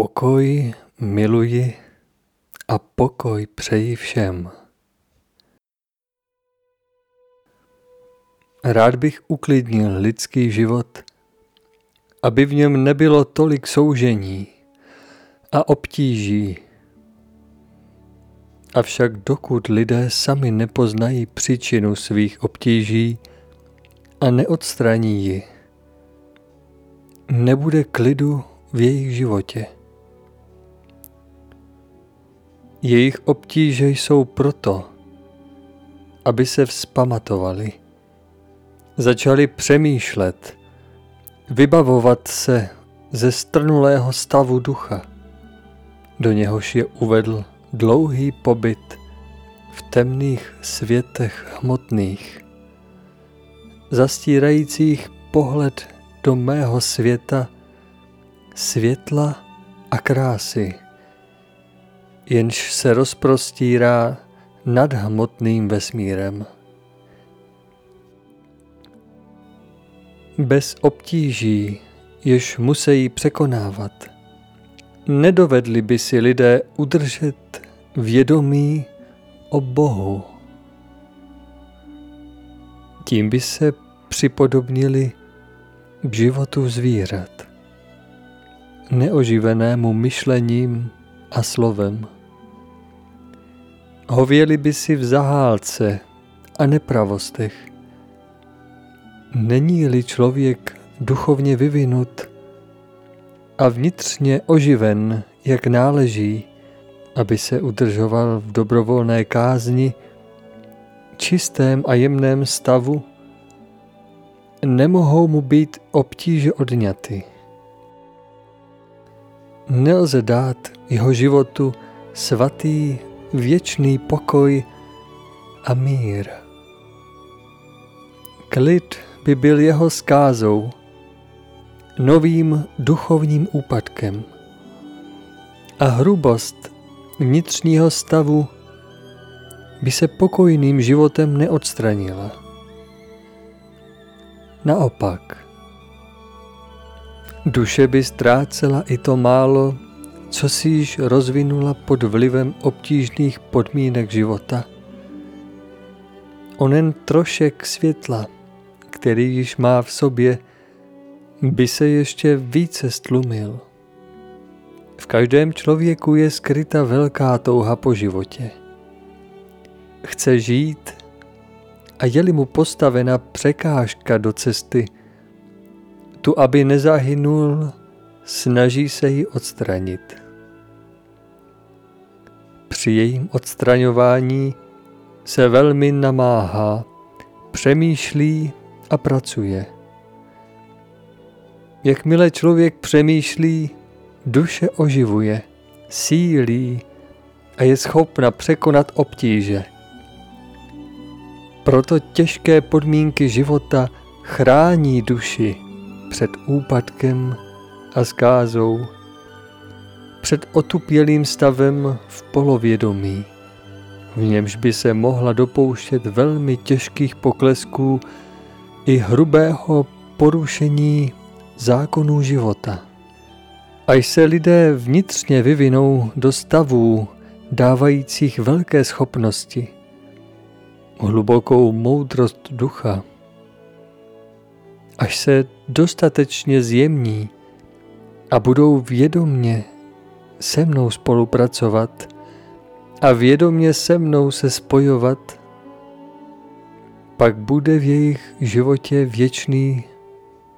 Pokoj miluji a pokoj přeji všem. Rád bych uklidnil lidský život, aby v něm nebylo tolik soužení a obtíží. Avšak dokud lidé sami nepoznají příčinu svých obtíží a neodstraní ji, nebude klidu v jejich životě. Jejich obtíže jsou proto, aby se vzpamatovali, začali přemýšlet, vybavovat se ze strnulého stavu ducha, do něhož je uvedl dlouhý pobyt v temných světech hmotných, zastírajících pohled do mého světa světla a krásy jenž se rozprostírá nad hmotným vesmírem. Bez obtíží, jež musí překonávat, nedovedli by si lidé udržet vědomí o Bohu. Tím by se připodobnili k životu zvířat, neoživenému myšlením a slovem. Hověli by si v zahálce a nepravostech. Není-li člověk duchovně vyvinut a vnitřně oživen, jak náleží, aby se udržoval v dobrovolné kázni, čistém a jemném stavu, nemohou mu být obtíže odňaty. Nelze dát jeho životu svatý věčný pokoj a mír. Klid by byl jeho skázou, novým duchovním úpadkem. A hrubost vnitřního stavu by se pokojným životem neodstranila. Naopak, duše by ztrácela i to málo, co si již rozvinula pod vlivem obtížných podmínek života. Onen trošek světla, který již má v sobě, by se ještě více stlumil. V každém člověku je skryta velká touha po životě. Chce žít a je-li mu postavena překážka do cesty, tu aby nezahynul, snaží se ji odstranit. Při jejím odstraňování se velmi namáhá, přemýšlí a pracuje. Jakmile člověk přemýšlí, duše oživuje, sílí a je schopna překonat obtíže. Proto těžké podmínky života chrání duši před úpadkem a zkázou před otupělým stavem v polovědomí, v němž by se mohla dopouštět velmi těžkých poklesků i hrubého porušení zákonů života. Až se lidé vnitřně vyvinou do stavů dávajících velké schopnosti, hlubokou moudrost ducha, až se dostatečně zjemní a budou vědomně se mnou spolupracovat a vědomě se mnou se spojovat, pak bude v jejich životě věčný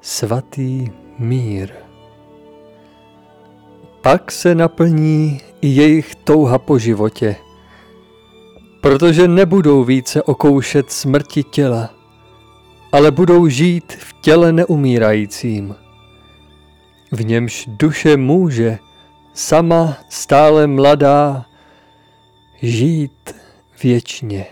svatý mír. Pak se naplní i jejich touha po životě, protože nebudou více okoušet smrti těla, ale budou žít v těle neumírajícím. V němž duše může sama stále mladá, žít věčně.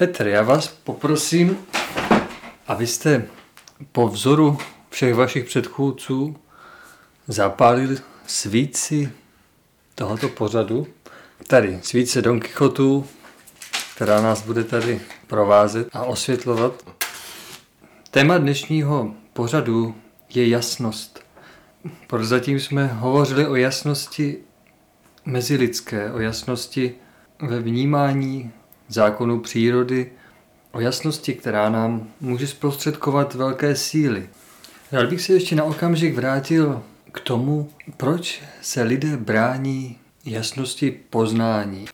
Petr, já vás poprosím, abyste po vzoru všech vašich předchůdců zapálili svíci tohoto pořadu. Tady svíce Don Quixotu, která nás bude tady provázet a osvětlovat. Téma dnešního pořadu je jasnost. Prozatím jsme hovořili o jasnosti mezilidské, o jasnosti ve vnímání zákonů přírody, o jasnosti, která nám může zprostředkovat velké síly. Rád bych se ještě na okamžik vrátil k tomu, proč se lidé brání jasnosti poznání.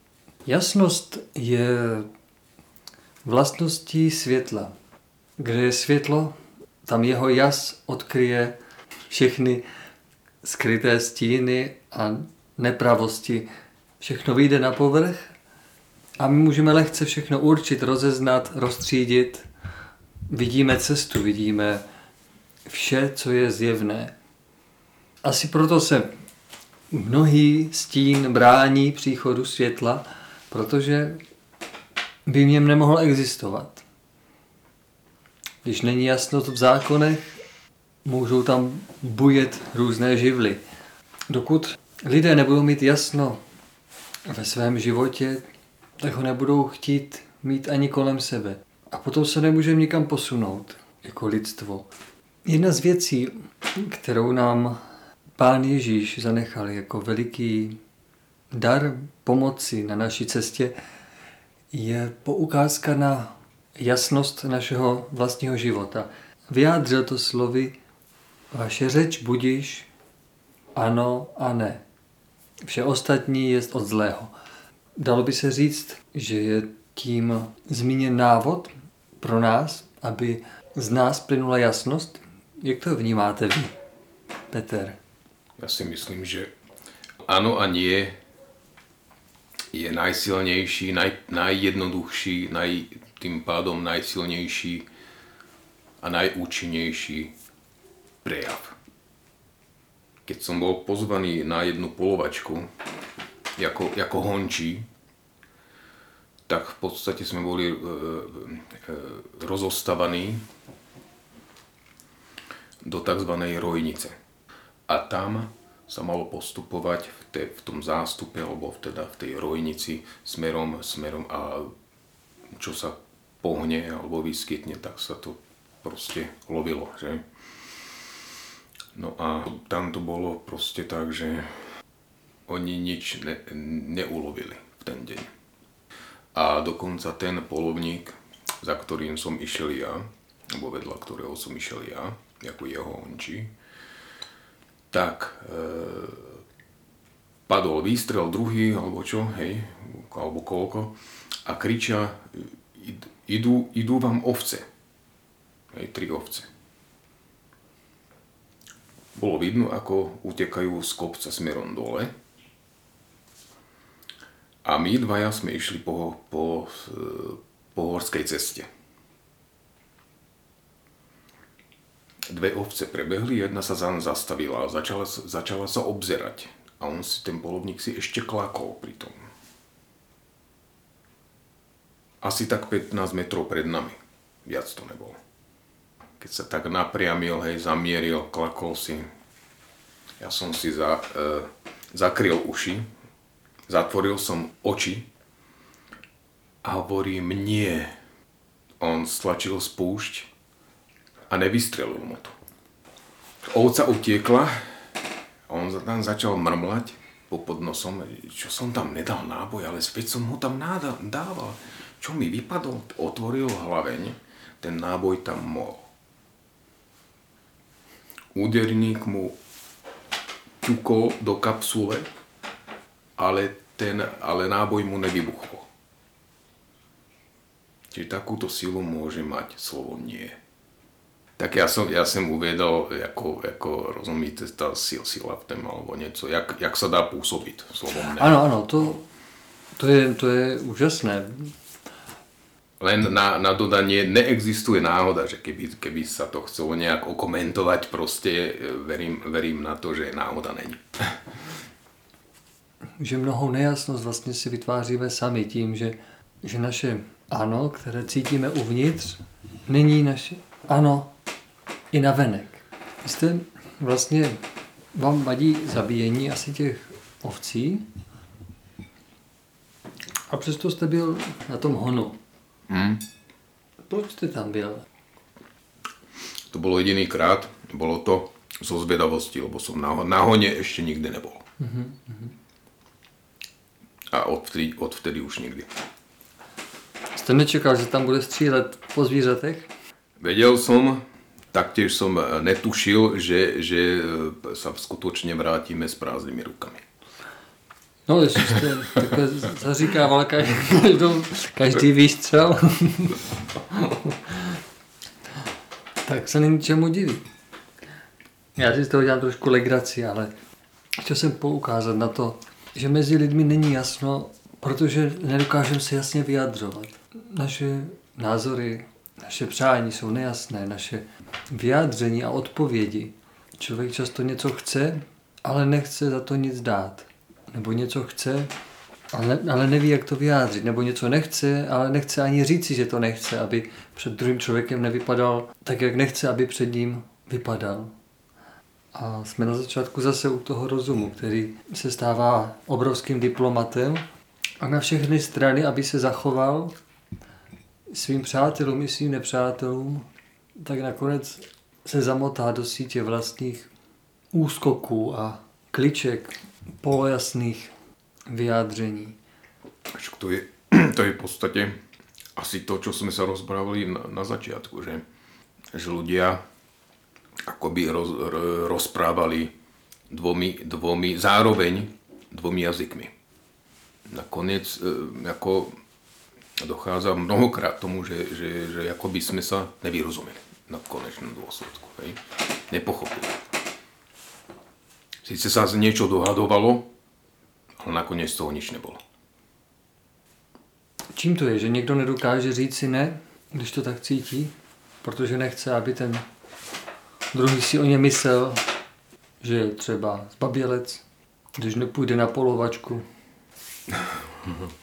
Jasnost je vlastností světla. Kde je světlo, tam jeho jas odkryje všechny skryté stíny a nepravosti. Všechno vyjde na povrch a my můžeme lehce všechno určit, rozeznat, rozstřídit. Vidíme cestu, vidíme vše, co je zjevné. Asi proto se mnohý stín brání příchodu světla, protože by v něm nemohl existovat. Když není jasnost v zákonech, můžou tam bujet různé živly. Dokud lidé nebudou mít jasno ve svém životě, tak ho nebudou chtít mít ani kolem sebe. A potom se nemůžeme nikam posunout jako lidstvo. Jedna z věcí, kterou nám Pán Ježíš zanechal jako veliký dar pomoci na naší cestě, je poukázka na jasnost našeho vlastního života. Vyjádřil to slovy, vaše řeč budíš ano a ne. Vše ostatní je od zlého. Dalo by se říct, že je tím zmíněn návod pro nás, aby z nás plynula jasnost. Jak to vnímáte vy, Peter? Já si myslím, že ano a nie je najsilnější, naj, najjednoduchší, naj, tým pádom najsilnější a najúčinnější prejav. Keď som bol pozvaný na jednu polovačku, jako, jako hončí, tak v podstate sme boli e, e, rozostavaní do tzv. rojnice. A tam sa malo postupovať v, te, v tom zástupe, alebo teda v tej rojnici smerom, smerom a čo sa pohne alebo vyskytne, tak sa to proste lovilo, že? No a tam to bolo proste tak, že oni nič ne, neulovili v ten deň. A dokonca ten polovník, za ktorým som išiel ja, alebo vedľa ktorého som išiel ja, ako jeho hončí, tak e, padol výstrel druhý, alebo čo, hej, alebo koľko, a kričia, idú, idú vám ovce. Hej, tri ovce. Bolo vidno, ako utekajú z kopca smerom dole, a my dvaja sme išli po, po, po horskej ceste. Dve ovce prebehli, jedna sa za zastavila a začala, začala sa obzerať. A on si, ten polovník si ešte klakol pri tom. Asi tak 15 metrov pred nami. Viac to nebolo. Keď sa tak napriamil, hej, zamieril, klakol si. Ja som si za, e, zakryl uši, zatvoril som oči a hovorím nie. On stlačil spúšť a nevystrelil mu to. Ovca utiekla a on tam začal mrmlať pod nosom, čo som tam nedal náboj, ale veď som ho tam dával. Čo mi vypadol, otvoril hlaveň, ten náboj tam mohol. Úderník mu ťukol do kapsule, ale, ten, ale náboj mu nevybuchol. Čiže takúto silu môže mať slovo nie. Tak já jsem, já jsem uvědal, jako, jako rozumíte, ta sil, sila v tom, alebo něco, jak, jak se dá působit slovom ne. Ano, ano, to, to, je, to je úžasné. Len na, na dodanie neexistuje náhoda, že keby, keby sa to chcelo nejak okomentovať, proste verím, verím na to, že náhoda není. Že mnohou nejasnost vlastně si vytváříme sami tím, že, že naše ano, které cítíme uvnitř, není naše ano i navenek. Vy jste vlastně, vám vadí zabíjení asi těch ovcí a přesto jste byl na tom honu. Hmm. Proč jste tam byl? To bylo jediný krát, bylo to zo zvědavosti, lebo som na, na honě ještě nikdy nebol. Mm-hmm. A odvtedy, odvtedy už nikdy. Jste nečekal, že tam bude střílet po zvířatech? Vedel som, taktiež som netušil, že, že sa skutočne vrátime s prázdnymi rukami. No, jste takhle zaříkával každý, každý výstřel, tak se není čemu divit. Já si z toho dělám trošku legraci, ale chtěl jsem poukázat na to, že mezi lidmi není jasno, protože nedokážeme se jasně vyjadřovat. Naše názory, naše přání jsou nejasné, naše vyjádření a odpovědi. Člověk často něco chce, ale nechce za to nic dát nebo něco chce, ale, ale neví, jak to vyjádřit, nebo něco nechce, ale nechce ani říci, že to nechce, aby před druhým člověkem nevypadal tak, jak nechce, aby před ním vypadal. A jsme na začátku zase u toho rozumu, který se stává obrovským diplomatem a na všechny strany, aby se zachoval svým přátelům i svým nepřátelům, tak nakonec se zamotá do sítě vlastních úskoků a kliček polojasných vyjádření. To je, to je v podstate asi to, čo sme sa rozprávali na, na začiatku, že, že ľudia akoby roz, rozprávali dvomi, dvomi, zároveň dvomi jazykmi. Nakoniec e, ako dochádza mnohokrát tomu, že, že, že akoby sme sa nevyrozumeli na konečnom dôsledku. Hej? Nepochopili. Sice sa niečo dohadovalo, ale nakonec toho nič nebolo. Čím to je, že někdo nedokáže říct si ne, když to tak cítí, protože nechce, aby ten druhý si o ně myslel, že je třeba zbabělec, když nepůjde na polovačku.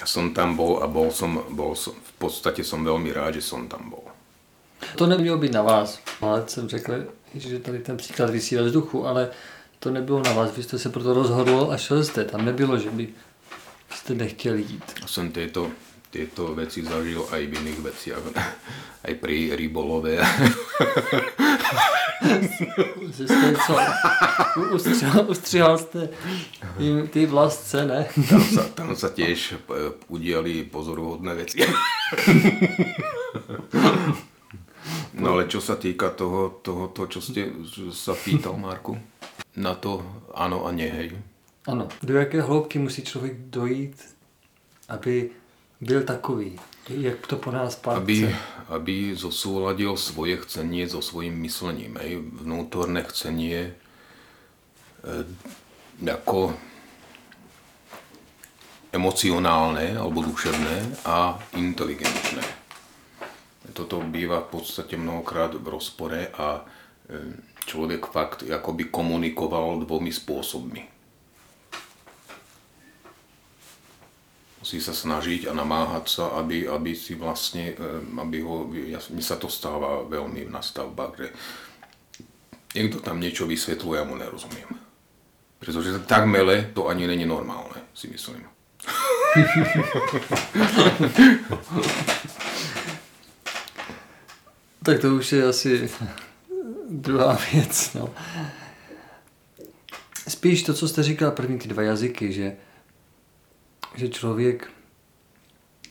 Ja som tam bol a bol som, bol som, v podstate som veľmi rád, že som tam bol. To nemělo být na vás, ale jsem řekl, že tady ten příklad vysí ve vzduchu, ale to nebylo na vás, vy jste se proto rozhodl a šel jste. Tam nebylo, že by jste nechtěli jít. Jsem tyto, tyto věci zažil i v jiných věcích, i při rybolové. jste co? Ustřihal, ustřihal jste ty vlastce, ne? Tam se, tam se těž udělali pozoruhodné věci. No ale čo sa týka toho, toho to, čo ste sa pýtal, Marku? na to ano a nie, hej. Ano. Do jaké hloubky musí člověk dojít, aby byl takový? Jak to po nás pán aby, aby zosúladil svoje chcenie so svojím myslením. Hej. Vnútorné chcenie e, ako emocionálne alebo duševné a inteligentné. Toto býva v podstate mnohokrát v rozpore a e, člověk fakt jakoby komunikoval dvomi spôsobmi. Musí sa snažiť a namáhať sa, aby, aby si vlastne, eh, aby ho, mne sa to stáva veľmi na stavbách, že niekto tam niečo vysvetľuje, ja mu nerozumiem. Pretože tak mele to ani není normálne, si myslím. tak to už je asi druhá věc. No. Spíš to, co jste říkal, první ty dva jazyky, že, že člověk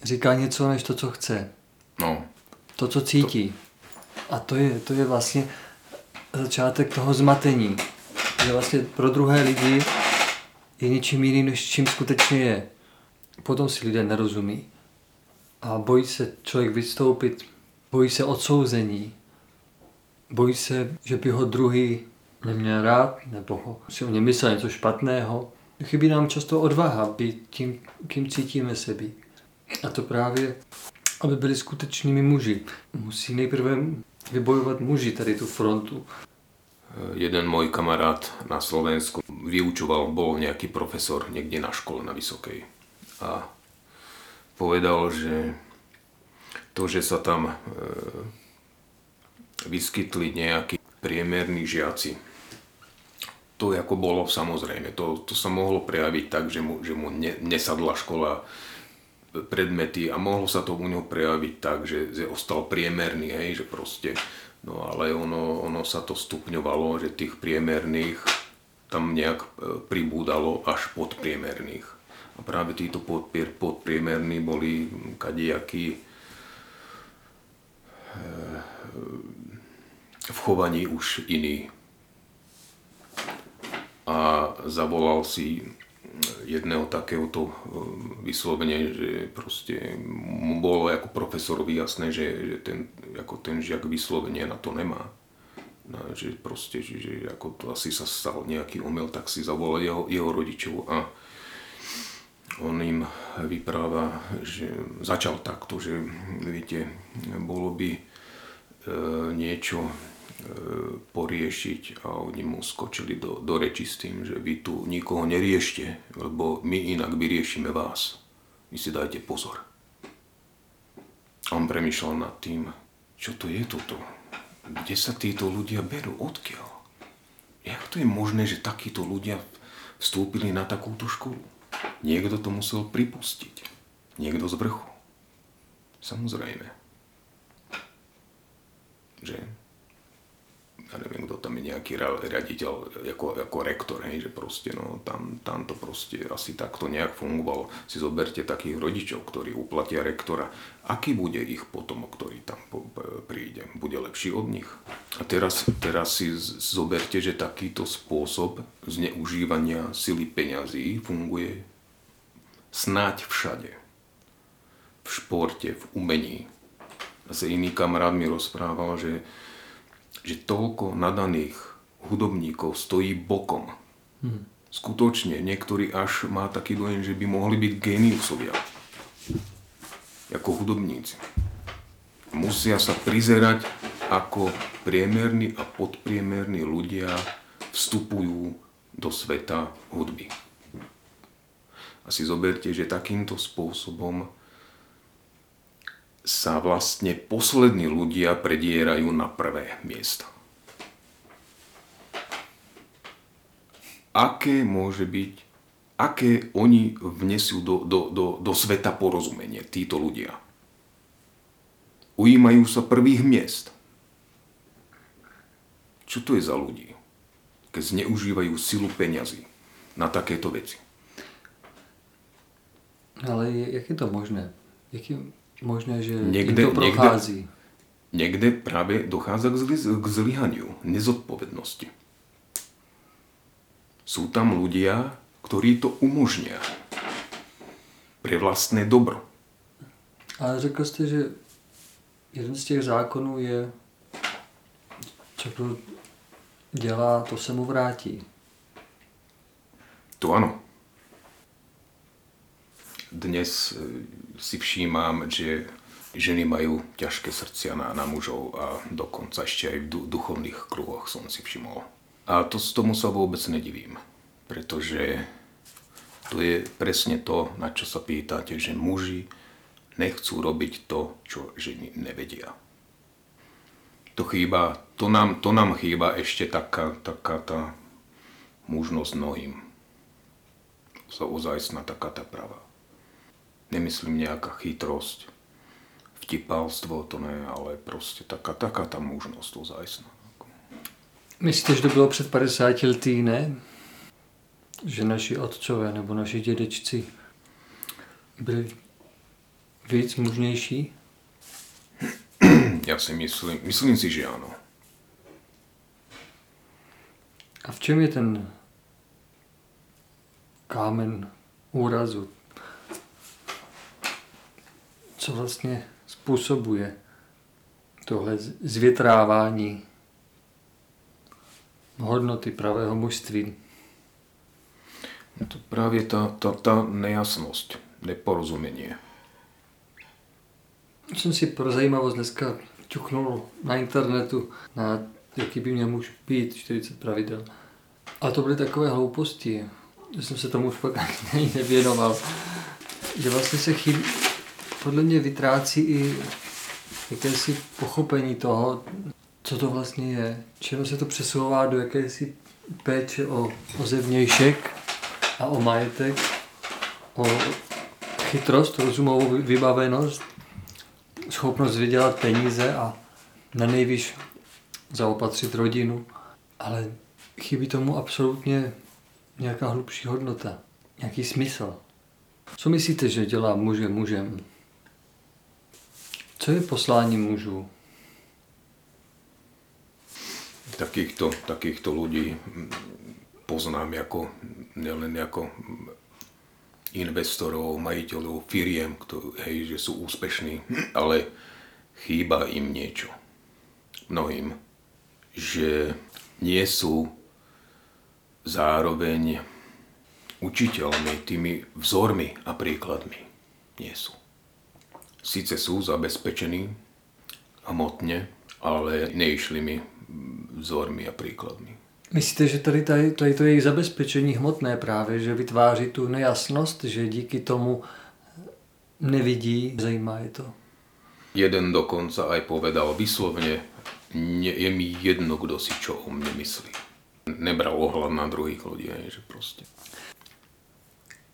říká něco než to, co chce. No. To, co cítí. A to je, to je vlastně začátek toho zmatení. Že vlastně pro druhé lidi je něčím jiným, než čím skutečně je. Potom si lidé nerozumí. A bojí se člověk vystoupit, bojí se odsouzení, bojí se, že by ho druhý neměl rád, nebo ho, si o něm myslel něco špatného. Chybí nám často odvaha být tím, kým cítíme se být. A to právě, aby byli skutečnými muži. Musí nejprve vybojovat muži tady tu frontu. Jeden můj kamarád na Slovensku vyučoval, bol nejaký profesor někde na škole na Vysokej. A povedal, že to, že sa tam e, vyskytli nejakí priemerní žiaci, to jako bolo samozrejme. To, to sa mohlo prejaviť tak, že mu, že mu ne, nesadla škola predmety a mohlo sa to u neho prejaviť tak, že, že ostal priemerný, hej, že proste, no ale ono, ono sa to stupňovalo, že tých priemerných tam nejak e, pribúdalo až podpriemerných. A práve títo podpriemerní boli kadejakí e, v chovaní už iní. A zavolal si jedného takéhoto eh, vyslovene, že proste mu bolo ako profesorovi jasné, že, že ten, ako ten žiak vyslovene na to nemá. No, že proste, že, že ako to asi sa stal nejaký omyl, tak si zavolal jeho, jeho rodičov a on im vypráva, že začal takto, že viete, bolo by e, niečo E, poriešiť a oni mu skočili do, do reči s tým, že vy tu nikoho neriešte, lebo my inak vyriešime vás. Vy si dajte pozor. On premyšľal nad tým, čo to je toto? Kde sa títo ľudia berú? Odkiaľ? Jak to je možné, že takíto ľudia vstúpili na takúto školu? Niekto to musel pripustiť. Niekto z vrchu. Samozrejme. Že? Ja neviem, kto tam je nejaký riaditeľ ako, ako rektor, hej, že proste, no, tam, tam to proste asi takto nejak fungovalo. Si zoberte takých rodičov, ktorí uplatia rektora. Aký bude ich potomok, ktorý tam príde? Bude lepší od nich? A teraz, teraz si zoberte, že takýto spôsob zneužívania sily peňazí funguje snáď všade. V športe, v umení. Zase iný kamarát mi rozprával, že že toľko nadaných hudobníkov stojí bokom. Hmm. Skutočne, niektorí až má taký dojem, že by mohli byť geniusovia. Ako hudobníci. Musia sa prizerať ako priemerní a podpriemerní ľudia vstupujú do sveta hudby. A si zoberte, že takýmto spôsobom sa vlastne poslední ľudia predierajú na prvé miesto. Aké môže byť, aké oni vnesú do, do, do, do sveta porozumenie, títo ľudia? Ujímajú sa prvých miest. Čo to je za ľudí, keď zneužívajú silu peňazí na takéto veci? Ale jak je to možné? Jak je, možné, že někde, to prochází. Někde, někde právě dochází k, zli, k zlyhaniu, nezodpovednosti. Sú tam ľudia, ktorí to umožnia pre vlastné dobro. Ale řekl jste, že jeden z těch zákonů je, co kdo dělá, to se mu vrátí. To ano. Dnes si všímám, že ženy majú ťažké srdcia na, na mužov a dokonca ešte aj v duchovných kruhoch som si všimol. A to, tomu sa vôbec nedivím, pretože to je presne to, na čo sa pýtate, že muži nechcú robiť to, čo ženy nevedia. To chýba, to nám, to nám chýba ešte taká, taká tá možnosť mnohým. Ozajstná taká tá pravá. Nemyslím nejaká chytrosť, vtipalstvo, to ne, ale prostě taká, taká ta možnost ozajstná. Myslíte, že to bylo před 50 lety, ne? Že naši otcové nebo naši dědečci byli víc mužnější? Já si myslím, myslím si, že ano. A v čem je ten kámen úrazu? Co vlastně způsobuje tohle zvětrávání hodnoty pravého mužství? No to právě ta, ta, ta nejasnost, neporozumění. Jsem si pro zajímavost dneska ťuknul na internetu, na jaký by měl muž být, 40 pravidel. A to byly takové hlouposti, že jsem se tomu už pak ani nevěnoval. Že vlastně se chybí, podle mě vytrácí i jakési pochopení toho, co to vlastně je. Čemu se to přesouvá do jakési péče o, o zevnějšek a o majetek, o chytrost, rozumovou vybavenost, schopnost vydělat peníze a na nejvíc zaopatřit rodinu, ale chybí tomu absolutně nějaká hlubší hodnota, nějaký smysl. Co myslíte, že dělá muže mužem? Co je poslání mužů? Takýchto, takýchto ľudí poznám jako, nielen jako investorov, majiteľov, firiem, kto, hej, že sú ale chýba im niečo. Mnohým. Že nie sú zároveň učiteľmi, tými vzormi a príkladmi. Nie sú. Sice sú zabezpečení hmotne, ale neišli mi vzormi a príkladmi. Myslíte, že tady, tady, tady to jejich zabezpečení hmotné právě, že vytváří tu nejasnost, že díky tomu nevidí, zajímá je to? Jeden dokonca aj povedal vyslovne, je mi jedno, kdo si čo o mne myslí. Nebral ohľad na druhých ľudí, že prostě.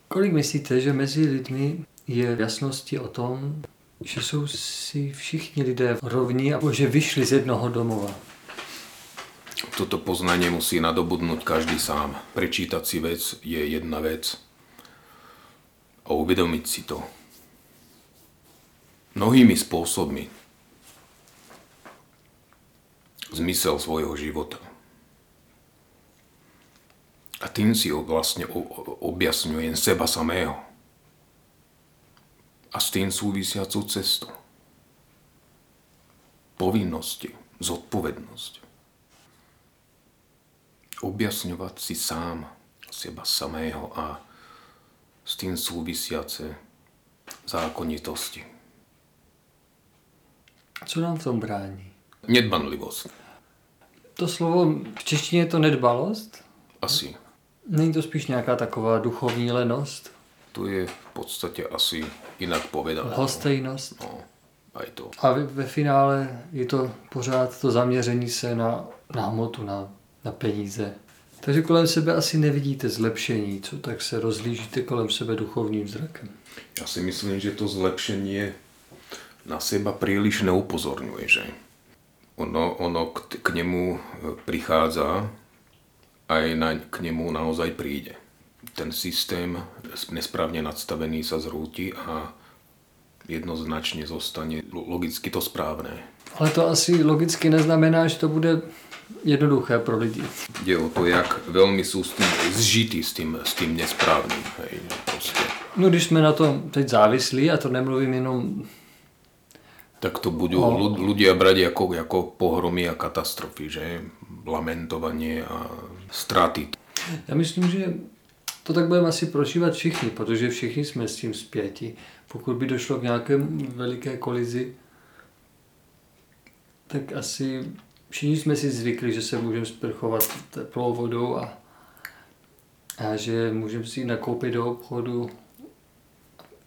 Kolik myslíte, že mezi lidmi je jasnosti o tom, že jsou si všichni lidé rovní a že vyšli z jednoho domova? Toto poznanie musí nadobudnúť každý sám. Prečítať si vec je jedna vec a uvedomiť si to. Mnohými spôsobmi zmysel svojho života. A tým si vlastne objasňujem seba samého. A s tým súvisiacú cestu. Povinnosti, zodpovednosť objasňovať si sám seba samého a s tým súvisiace zákonitosti. Co nám v tom brání? Nedbanlivost. To slovo v češtině je to nedbalost? Asi. Není to spíš nějaká taková duchovní lenost? To je podstatě asi jinak povedané. Hostejnost? No, aj to. A ve, finále je to pořád to zaměření se na, na hmotu, na na peníze. Takže kolem sebe asi nevidíte zlepšení, co tak se rozlížíte kolem sebe duchovním zrakem. Já si myslím, že to zlepšení na seba príliš neupozorňuje, že ono, ono k, k němu e, prichádza a na, k němu naozaj príde. Ten systém nesprávně nadstavený sa zrúti a jednoznačně zostane logicky to správné. Ale to asi logicky neznamená, že to bude jednoduché pro lidi. Jde o to, jak velmi jsou s tím zžitý s tím, s tím nesprávným. Hej, prostě. No když jsme na tom teď závislí, a to nemluvím jenom tak to budú o... ľudia brať ako, ako pohromy a katastrofy, že? Lamentovanie a straty. Já myslím, že to tak budeme asi prožívat všichni, protože všichni jsme s tím zpěti. Pokud by došlo k nějaké veliké kolizi, tak asi všichni jsme si zvykli, že se můžeme sprchovat teplou vodou a, a že můžeme si nakoupit do obchodu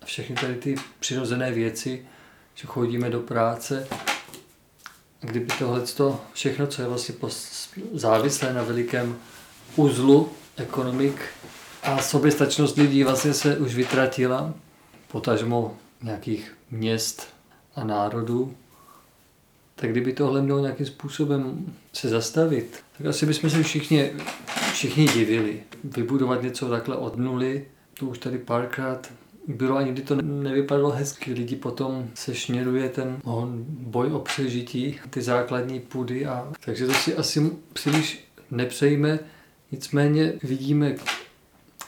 a všechny tady ty přirozené věci, že chodíme do práce. Kdyby tohle všechno, co je vlastně závislé na velikém uzlu ekonomik a soběstačnost lidí vlastně se už vytratila, potažmo nějakých měst a národů. Tak kdyby tohle mělo nějakým způsobem se zastavit, tak asi bychom se všichni, všichni divili. Vybudovat něco takhle od nuly, to už tady párkrát bylo a nikdy to nevypadalo hezky. Lidi potom se šněruje ten boj o přežití, ty základní půdy. A, takže to si asi příliš nepřejme. Nicméně vidíme,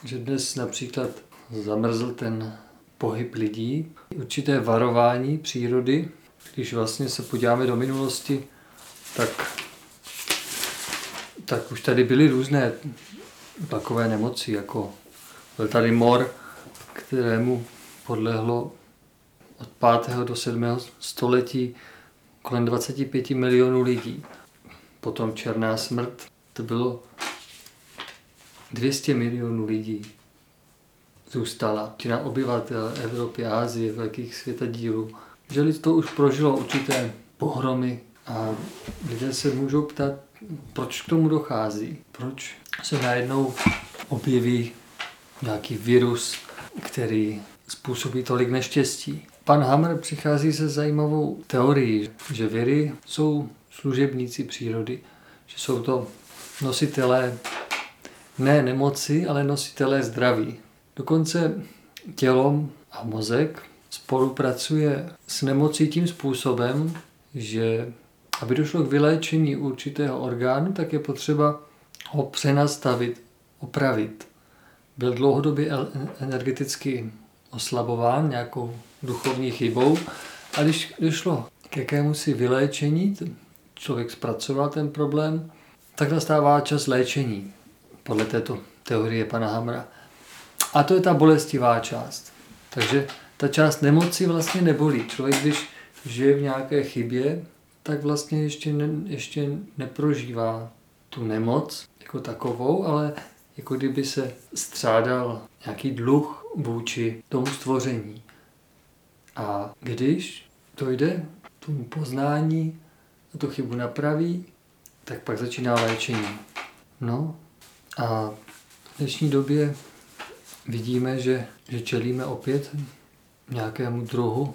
že dnes například zamrzl ten pohyb lidí, určité varování přírody. Když vlastně se podíváme do minulosti, tak, tak už tady byly různé takové nemoci, jako byl tady mor, kterému podlehlo od 5. do 7. století kolem 25 milionů lidí. Potom černá smrt, to bylo 200 milionů lidí zůstala. Čina obyvatel Evropy, Ázie, velkých světadílů. Že lidstvo už prožilo určité pohromy a lidé se můžou ptát, proč k tomu dochází. Proč se najednou objeví nějaký virus, který způsobí tolik neštěstí. Pan Hammer přichází se zajímavou teorií, že viry jsou služebníci přírody, že jsou to nositelé ne nemoci, ale nositelé zdraví. Dokonce tělo a mozek spolupracuje s nemocí tím způsobem, že aby došlo k vyléčení určitého orgánu, tak je potřeba ho přenastavit, opravit byl dlouhodobě energeticky oslabován nějakou duchovní chybou a když došlo k jakému si vyléčení, člověk zpracoval ten problém, tak nastává čas léčení podle této teorie pana Hamra. A to je ta bolestivá část. Takže ta část nemoci vlastně nebolí. Člověk, když žije v nějaké chybě, tak vlastně ještě, ne, ještě neprožívá tu nemoc jako takovou, ale jako kdyby se střádal nějaký dluh vůči tomu stvoření. A když to jde tomu poznání a tu chybu napraví, tak pak začíná léčení. No a v dnešní době vidíme, že, že čelíme opět nějakému druhu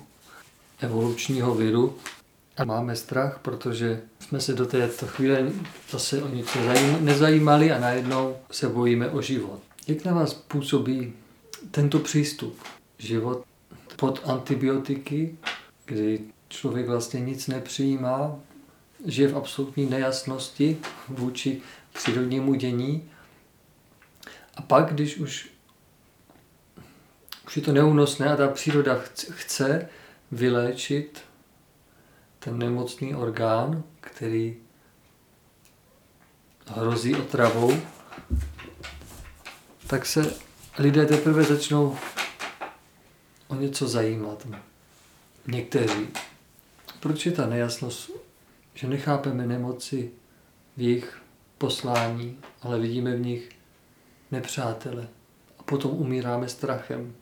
evolučního viru a máme strach, protože jsme se do této chvíle zase o nic nezajímali a najednou se bojíme o život. Jak na vás působí tento přístup? Život pod antibiotiky, kdy člověk vlastně nic nepřijímá, žije v absolutní nejasnosti vůči přírodnímu dění. A pak, když už, už je to neúnosné a ta příroda chce vyléčit ten nemocný orgán, který hrozí otravou, tak se lidé teprve začnou o něco zajímat. Někteří. Proč je ta nejasnost, že nechápeme nemoci v jejich poslání, ale vidíme v nich nepřátele a potom umíráme strachem.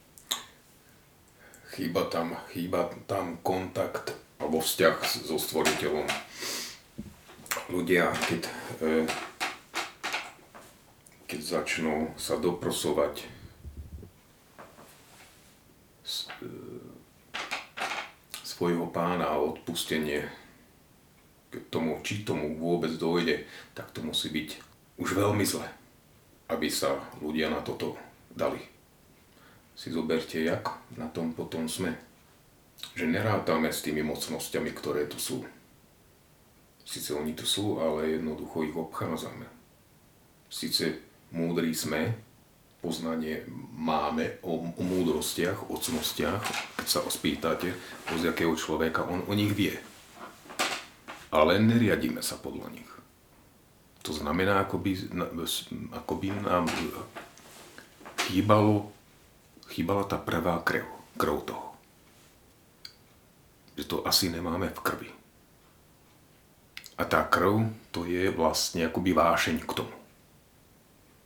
Chýba tam, chýba tam kontakt alebo vzťah so stvoriteľom. Ľudia, keď, e, keď začnú sa doprosovať e, svojho pána a odpustenie k tomu, či tomu vôbec dojde, tak to musí byť už veľmi zle, aby sa ľudia na toto dali. Si zoberte, jak na tom potom sme že nerátame s tými mocnosťami, ktoré tu sú. Sice oni tu sú, ale jednoducho ich obchádzame. Sice múdri sme, poznanie máme o, o múdrostiach, o cnostiach, keď sa ospýtate z jakého človeka, on o nich vie. Ale neriadíme sa podľa nich. To znamená, ako by, ako by nám chýbalo, chýbala tá prvá krv, krv toho že to asi nemáme v krvi. A tá krv, to je vlastne akoby vášeň k tomu.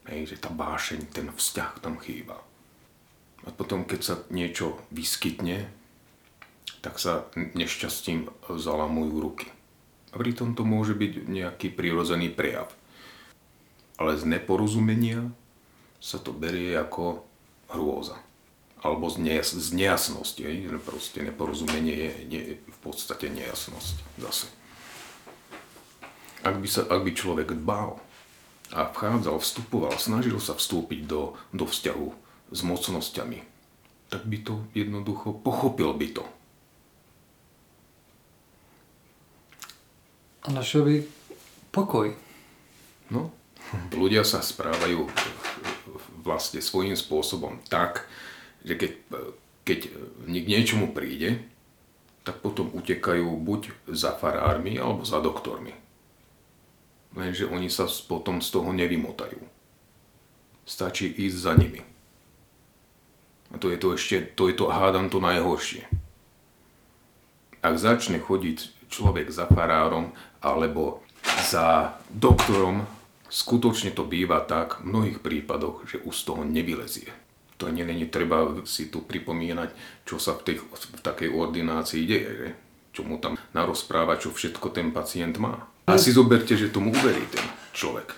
Hej, že tá vášeň, ten vzťah tam chýba. A potom, keď sa niečo vyskytne, tak sa nešťastím zalamujú ruky. Pritom to môže byť nejaký prirodzený prejav. Ale z neporozumenia sa to berie ako hrôza. Alebo z, nejas- z nejasnosti. Proste neporozumenie je, je v podstate nejasnosť zase. Ak by, sa, ak by človek dbal a vchádzal, vstupoval, snažil sa vstúpiť do, do vzťahu s mocnosťami, tak by to jednoducho pochopil by to. A našel by pokoj. No, ľudia sa správajú vlastne svojím spôsobom tak, že keď, keď k niečomu príde, tak potom utekajú buď za farármi alebo za doktormi. Lenže oni sa potom z toho nevymotajú. Stačí ísť za nimi. A to je to ešte, to je to, hádam to najhoršie. Ak začne chodiť človek za farárom alebo za doktorom, skutočne to býva tak v mnohých prípadoch, že už z toho nevylezie. To nie není treba si tu pripomínať, čo sa v, tej, v takej ordinácii deje, že? čo mu tam narozpráva, čo všetko ten pacient má. A si zoberte, že tomu uverí ten člověk.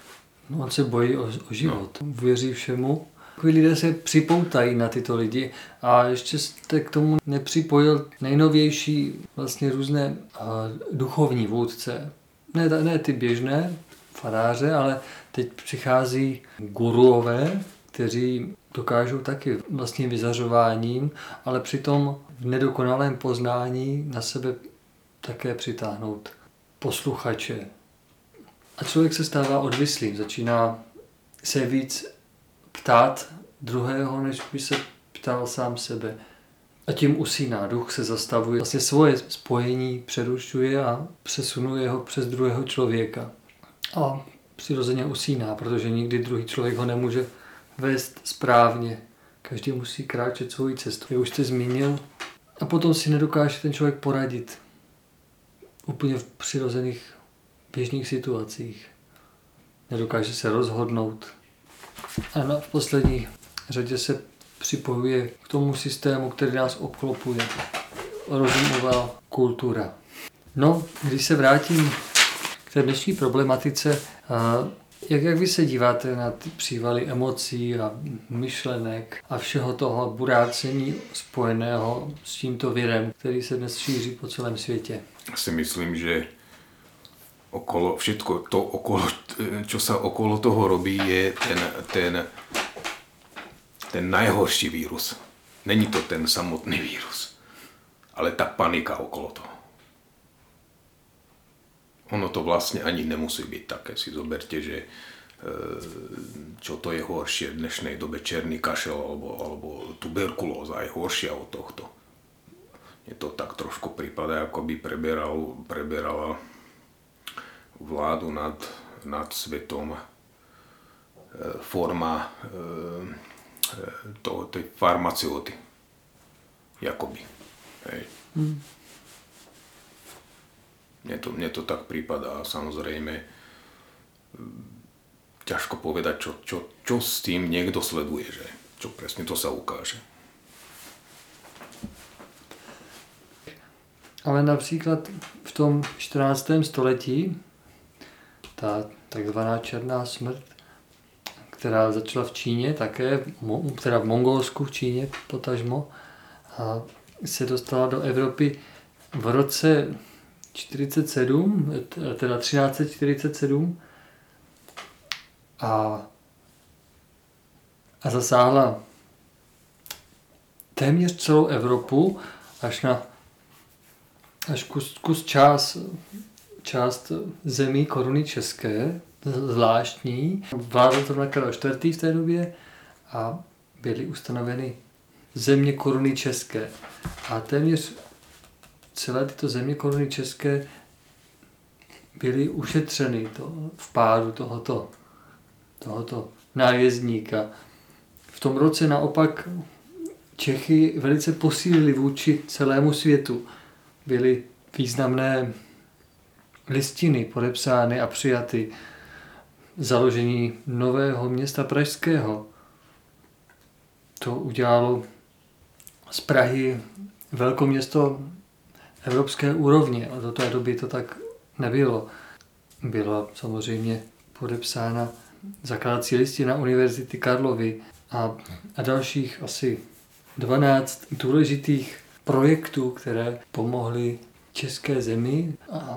No on se bojí o, o život, no. věří všemu. Takový lidé se připoutají na tyto lidi a ještě jste k tomu nepřipojil nejnovější vlastně různé uh, duchovní vůdce. Ne, ne ty běžné faráře, ale teď přichází guruové, kteří dokážou taky vlastně vyzařováním, ale přitom v nedokonalém poznání na sebe také přitáhnout posluchače. A člověk se stává odvislým, začíná se víc ptát druhého, než by se ptal sám sebe. A tím usíná, duch se zastavuje, vlastně svoje spojení přerušuje a přesunuje ho přes druhého člověka. A přirozeně usíná, protože nikdy druhý člověk ho nemůže vést správně. Každý musí kráčet svou cestu, jak už jste zmínil. A potom si nedokáže ten člověk poradit úplně v přirozených běžných situacích. Nedokáže se rozhodnout. A na, v poslední řadě se připojuje k tomu systému, který nás obklopuje. Rozumová kultura. No, když se vrátím k té dnešní problematice, jak, jak vy se díváte na ty přívaly emocí a myšlenek a všeho toho burácení spojeného s tímto virem, který se dnes šíří po celém světě? Si myslím, že okolo, všetko to, okolo, čo sa okolo toho robí, je ten, ten, ten najhorší vírus. Není to ten samotný vírus, ale ta panika okolo toho. Ono to vlastne ani nemusí byť také. Si zoberte, že e, čo to je horšie v dnešnej dobe, černý kašel alebo, alebo tuberkulóza je horšia od tohto. Je to tak trošku prípada, ako by preberal, preberala vládu nad, nad svetom e, forma e, to, tej farmaceuty. Jakoby. Hej. Mm. Mne to, mne to tak prípada a samozrejme ťažko povedať, čo, čo, čo s tým niekto sleduje, že čo presne to sa ukáže. Ale například v tom 14. století ta takzvaná černá smrt, která začala v Číně také, teda v Mongolsku, v Číně potažmo, a se dostala do Evropy v roce 47, teda 1347 a, a zasáhla téměř celou Evropu až na až kus, kus čas, část zemí koruny české, zvláštní. Vládl to na Karel IV. v té době a byly ustanoveny země koruny české. A téměř celé tyto země koruny české byly ušetřeny to, v pádu tohoto, tohoto nájezdníka. V tom roce naopak Čechy velice posílili vůči celému světu. Byly významné listiny podepsány a přijaty založení nového města Pražského. To udělalo z Prahy velkoměsto evropské úrovni a do té doby to tak nebylo. Byla samozřejmě podepsána zakládací listina Univerzity Karlovy a, a dalších asi 12 důležitých projektů, které pomohly české zemi,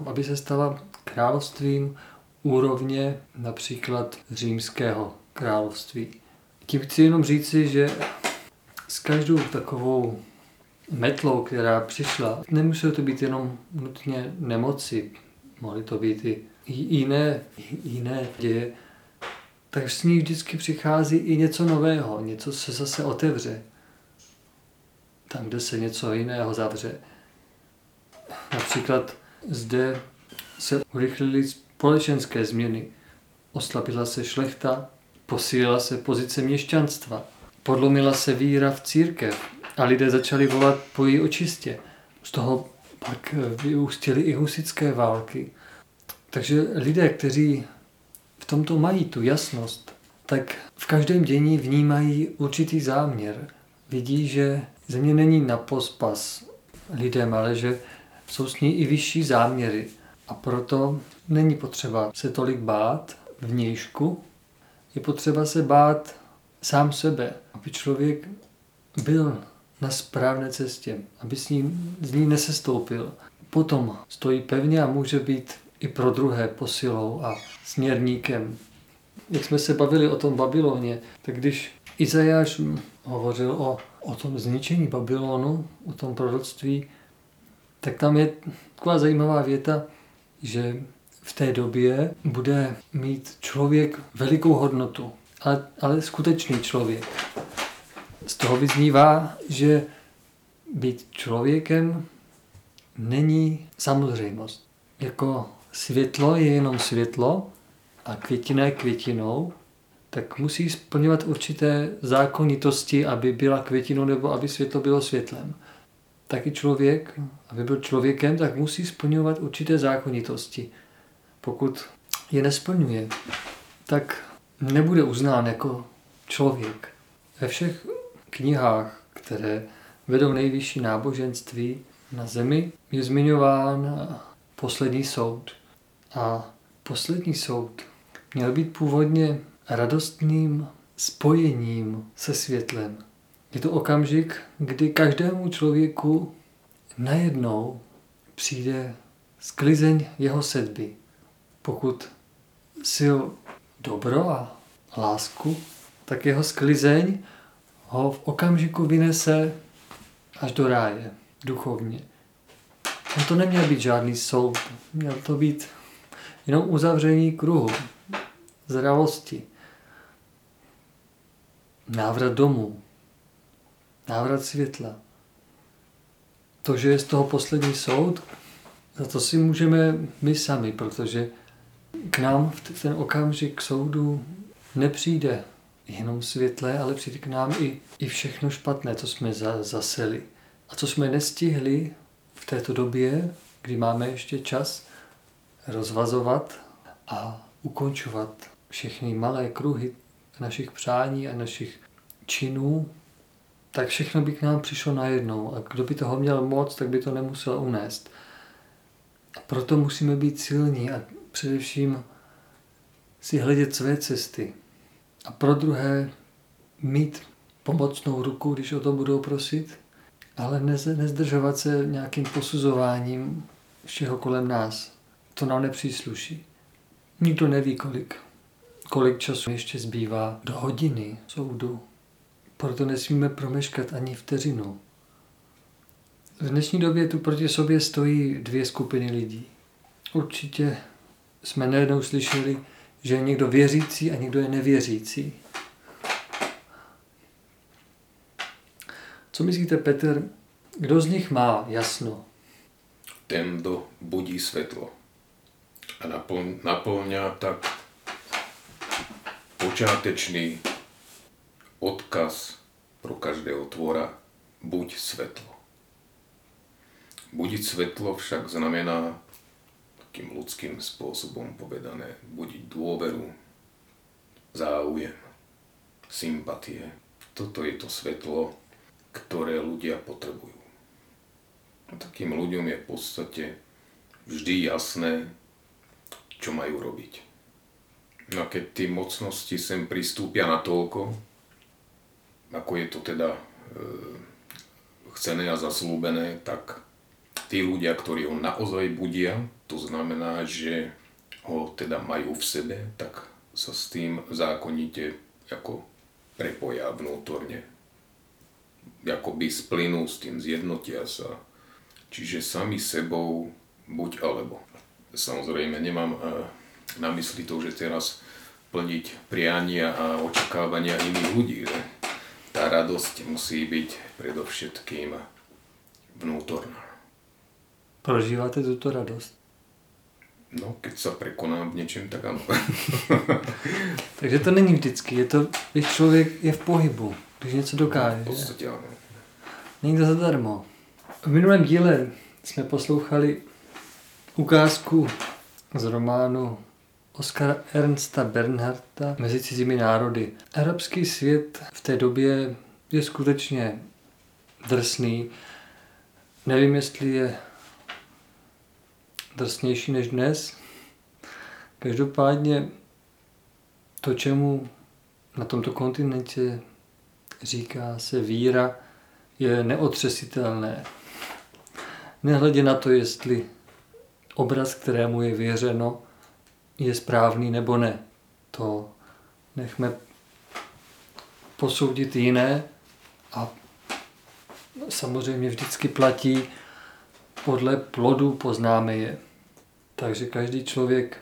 aby se stala královstvím úrovně například římského království. Tím chci jenom říci, že s každou takovou metlou, která přišla, nemuselo to být jenom nutně nemoci, mohly to být i jiné, jiné děje, tak s ní vždycky přichází i něco nového, něco se zase otevře. Tam, kde se něco jiného zavře. Například zde se urychlily společenské změny. Oslabila se šlechta, posílila se pozice měšťanstva, podlomila se víra v církev a lidé začali volat po její očistě. Z toho pak vyústily i husické války. Takže lidé, kteří v tomto mají tu jasnost, tak v každém dění vnímají určitý záměr. Vidí, že země není na pospas lidem, ale že jsou s ní i vyšší záměry. A proto není potřeba se tolik bát vnějšku, je potřeba se bát sám sebe, aby člověk byl na správné cestě, aby s ní, z ní nesestoupil. Potom stojí pevně a může být i pro druhé posilou a směrníkem. Jak jsme se bavili o tom Babyloně, tak když Izajáš hovořil o, o tom zničení Babylonu, o tom proroctví, tak tam je taková zajímavá věta, že v té době bude mít člověk velikou hodnotu, ale, ale skutečný člověk. Z toho vyznívá, že být člověkem není samozřejmost. Jako světlo je jenom světlo a květina je květinou, tak musí splňovat určité zákonitosti, aby byla květinou nebo aby světlo bylo světlem. Taky člověk, aby byl člověkem, tak musí splňovat určité zákonitosti. Pokud je nesplňuje, tak nebude uznán jako člověk. Ve všech knihách, které vedou nejvyšší náboženství na zemi, je zmiňován poslední soud. A poslední soud měl být původně radostným spojením se světlem. Je to okamžik, kdy každému člověku najednou přijde sklizeň jeho sedby. Pokud sil dobro a lásku, tak jeho sklizeň ho v okamžiku vynese až do ráje, duchovně. On to neměl být žádný soud, měl to být jenom uzavření kruhu, zdravosti, návrat domů, návrat světla. To, že je z toho poslední soud, za to si můžeme my sami, protože k nám v ten okamžik soudu nepřijde jenom světlé, ale přijde k nám i, i všechno špatné, co jsme za, zaseli. A co jsme nestihli v této době, kdy máme ještě čas rozvazovat a ukončovat všechny malé kruhy našich přání a našich činů, tak všechno by k nám přišlo najednou. A kdo by toho měl moc, tak by to nemusel unést. A proto musíme být silní a především si hledět své cesty. A pro druhé mít pomocnou ruku, když o to budou prosit, ale nezdržovat se nějakým posuzováním všeho kolem nás. To nám nepřísluší. Nikdo neví, kolik, kolik času ještě zbývá do hodiny soudu. Proto nesmíme promeškat ani vteřinu. V dnešní době tu proti sobě stojí dvě skupiny lidí. Určitě jsme nejednou slyšeli, že je někdo věřící a někdo je nevěřící. Co myslíte, Petr, kdo z nich má jasno? Ten, kdo budí světlo a napl- naplňá tak počátečný odkaz pro každého tvora buď světlo. Budit světlo však znamená takým ľudským spôsobom povedané budiť dôveru, záujem, sympatie. Toto je to svetlo, ktoré ľudia potrebujú. A takým ľuďom je v podstate vždy jasné, čo majú robiť. No a keď tí mocnosti sem pristúpia na toľko, ako je to teda e, chcené a zaslúbené, tak tí ľudia, ktorí ho naozaj budia, to znamená, že ho teda majú v sebe, tak sa s tým zákonite ako prepoja vnútorne. Akoby splynú s tým, zjednotia sa. Čiže sami sebou buď alebo. Samozrejme, nemám eh, na mysli to, že teraz plniť priania a očakávania iných ľudí. Že tá radosť musí byť predovšetkým vnútorná. Prožíváte tuto radost? No, keď sa prekonám v něčem, tak ano. Takže to není vždycky, je to, když člověk je v pohybu, když něco dokáže. v podstatě ano. Není to zadarmo. V minulém díle jsme poslouchali ukázku z románu Oskara Ernsta Bernharta Mezi cizími národy. Arabský svět v té době je skutečně drsný. Nevím, jestli je drsnější než dnes. Každopádně to, čemu na tomto kontinentě říká se víra, je neotřesitelné. Nehledě na to, jestli obraz, kterému je věřeno, je správný nebo ne. To nechme posoudit jiné a samozřejmě vždycky platí, podle plodu poznáme je. Takže každý člověk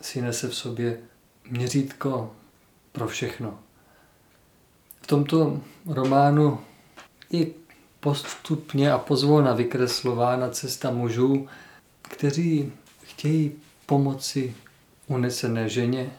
si nese v sobě měřítko pro všechno. V tomto románu je postupně a pozvolna vykreslována cesta mužů, kteří chtějí pomoci unesené ženě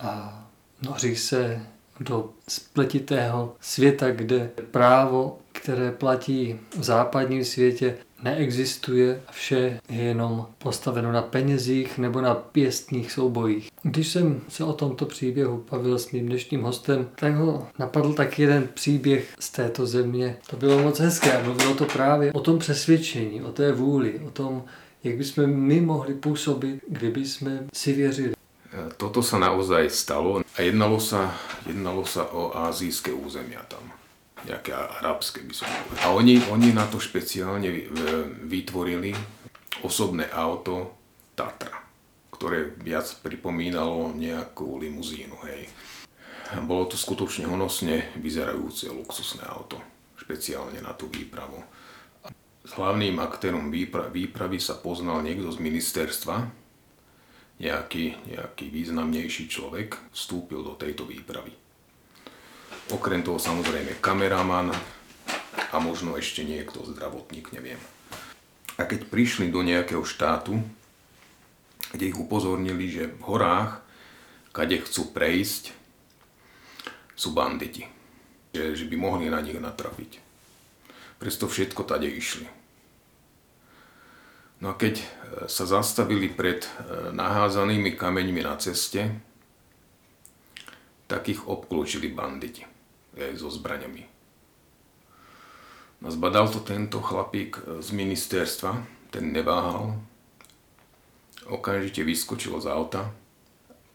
a noří se do spletitého světa, kde právo, které platí v západním světě, neexistuje a vše je jenom postaveno na penězích nebo na pěstních soubojích. Když jsem se o tomto příběhu bavil s mým dnešním hostem, tak ho napadl tak jeden příběh z této země. To bylo moc hezké a mluvilo to právě o tom přesvědčení, o té vůli, o tom, jak bychom my mohli působit, kdyby jsme si věřili. Toto sa naozaj stalo a jednalo sa, jednalo sa o azijské územia tam nejaké arabské by som. A oni, oni na to špeciálne vytvorili osobné auto Tatra, ktoré viac pripomínalo nejakú limuzínu, hej. Bolo to skutočne honosne vyzerajúce luxusné auto, špeciálne na tú výpravu. Hlavným aktérom výpra- výpravy sa poznal niekto z ministerstva, nejaký, nejaký významnejší človek vstúpil do tejto výpravy. Okrem toho samozrejme kameraman a možno ešte niekto, zdravotník, neviem. A keď prišli do nejakého štátu, kde ich upozornili, že v horách, kade chcú prejsť, sú banditi. Že, že by mohli na nich natrafiť. Presto všetko tade išli. No a keď e, sa zastavili pred e, naházanými kameňmi na ceste, tak ich obklúčili banditi aj so zbraňami. No zbadal to tento chlapík z ministerstva, ten neváhal, okamžite vyskočil z auta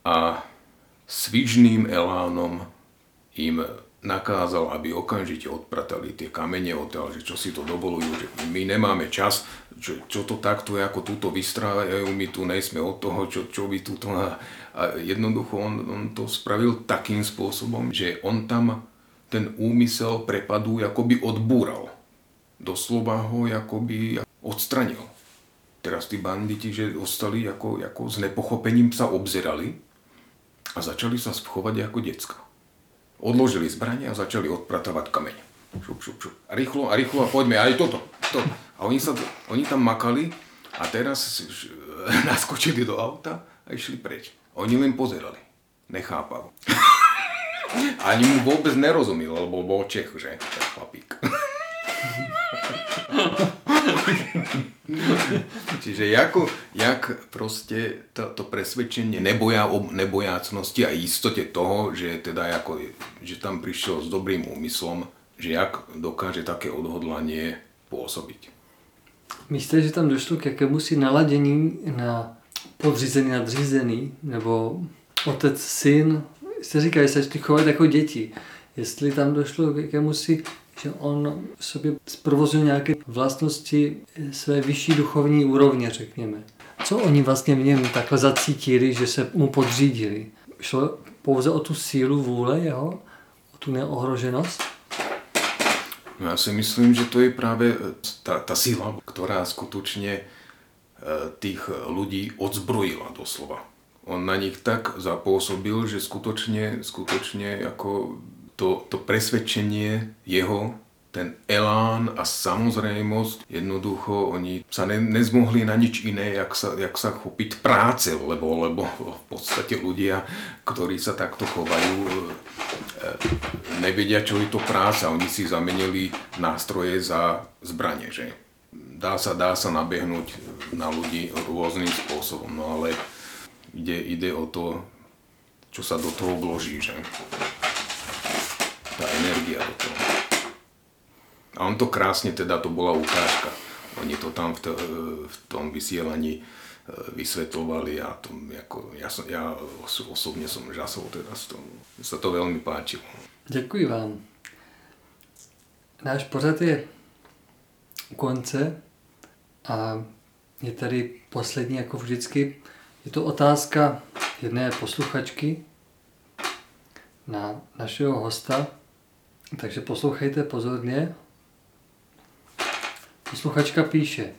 a svižným elánom im nakázal, aby okamžite odpratali tie kamene odtiaľ, že čo si to dovolujú, že my nemáme čas, čo, čo to takto je, ako túto vystrávajú, my tu nejsme od toho, čo, čo by túto... A, a jednoducho on, on to spravil takým spôsobom, že on tam ten úmysel prepadu jakoby odbúral. Doslova ho jakoby odstranil. Teraz tí banditi, že ostali ako, ako s nepochopením sa obzerali a začali sa schovať ako decka. Odložili zbranie a začali odpratávať kameň. Šup, šup, šup. A rýchlo, a rýchlo a poďme, aj toto. To. A oni, sa, oni tam makali a teraz naskočili do auta a išli preč. Oni len pozerali. Nechápavo. Ani mu vôbec nerozumel, lebo bol Čech, že? Ten chlapík. Čiže jako, jak proste to, to presvedčenie neboja, nebojácnosti a istote toho, že, teda jako, že tam prišiel s dobrým úmyslom, že jak dokáže také odhodlanie pôsobiť. Myslíte, že tam došlo k jakému si naladění na podřízený, nadřízený, nebo otec, syn, jste říkali, se šli chovat jako děti. Jestli tam došlo k jakému si, že on sobě zprovozil nějaké vlastnosti své vyšší duchovní úrovně, řekněme. Co oni vlastně v něm takhle zacítili, že se mu podřídili? Šlo pouze o tu sílu vůle jeho, o tu neohroženost? No já si myslím, že to je právě ta, ta síla, která skutečně tých ľudí odzbrojila doslova. On na nich tak zapôsobil, že skutočne, skutočne ako to, to presvedčenie jeho, ten elán a samozrejmosť, jednoducho oni sa ne, nezmohli na nič iné, jak sa, jak sa chopiť práce, lebo, lebo v podstate ľudia, ktorí sa takto chovajú, e, nevedia, čo je to práca. Oni si zamenili nástroje za zbranie, že? Dá sa, dá sa nabehnúť na ľudí rôznym spôsobom, no ale ide, ide o to, čo sa do toho vloží, že? Tá energia do toho. A on to krásne, teda to bola ukážka. Oni to tam v, to, v tom vysielaní e, vysvetlovali a to, jako, ja, som, ja osobne som žasol teda z toho. Sa to veľmi páčilo. Děkuji vám. Náš pořad je u konce a je tady poslední, jako vždycky. Je to otázka jedné posluchačky na našeho hosta, takže poslouchejte pozorně. Posluchačka píše,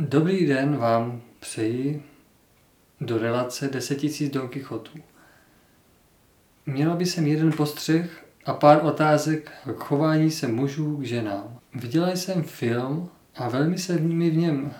Dobrý den vám přeji do relace 10 000 Don Quixotů. Měla by jsem jeden postřeh a pár otázek k chování se mužů k ženám. Viděla jsem film a velmi se mi v něm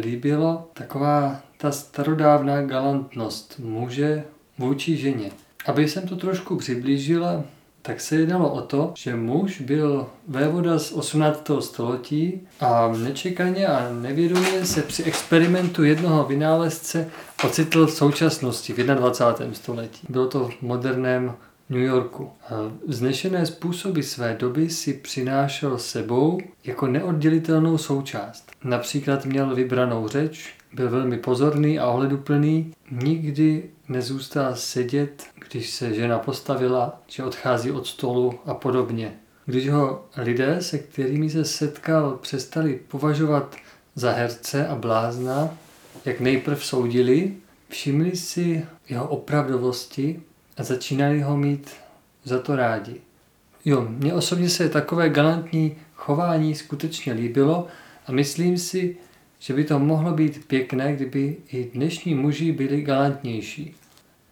líbilo taková ta starodávná galantnost muže vůči ženě. Aby jsem to trošku přiblížila, tak se jednalo o to, že muž byl vévoda z 18. století a nečekaně a nevědomě se při experimentu jednoho vynálezce ocitl v současnosti, v 21. století. Bylo to v moderném New Yorku. Vznešené způsoby své doby si přinášel sebou jako neoddělitelnou součást. Například měl vybranou řeč, byl velmi pozorný a ohleduplný, nikdy nezůstal sedět, když se žena postavila, že odchází od stolu a podobně. Když ho lidé, se kterými se setkal, přestali považovat za herce a blázna, jak nejprv soudili, všimli si jeho opravdovosti a začínali ho mít za to rádi. Jo, mně osobně se takové galantní chování skutečně líbilo a myslím si, že by to mohlo být pěkné, kdyby i dnešní muži byli galantnější.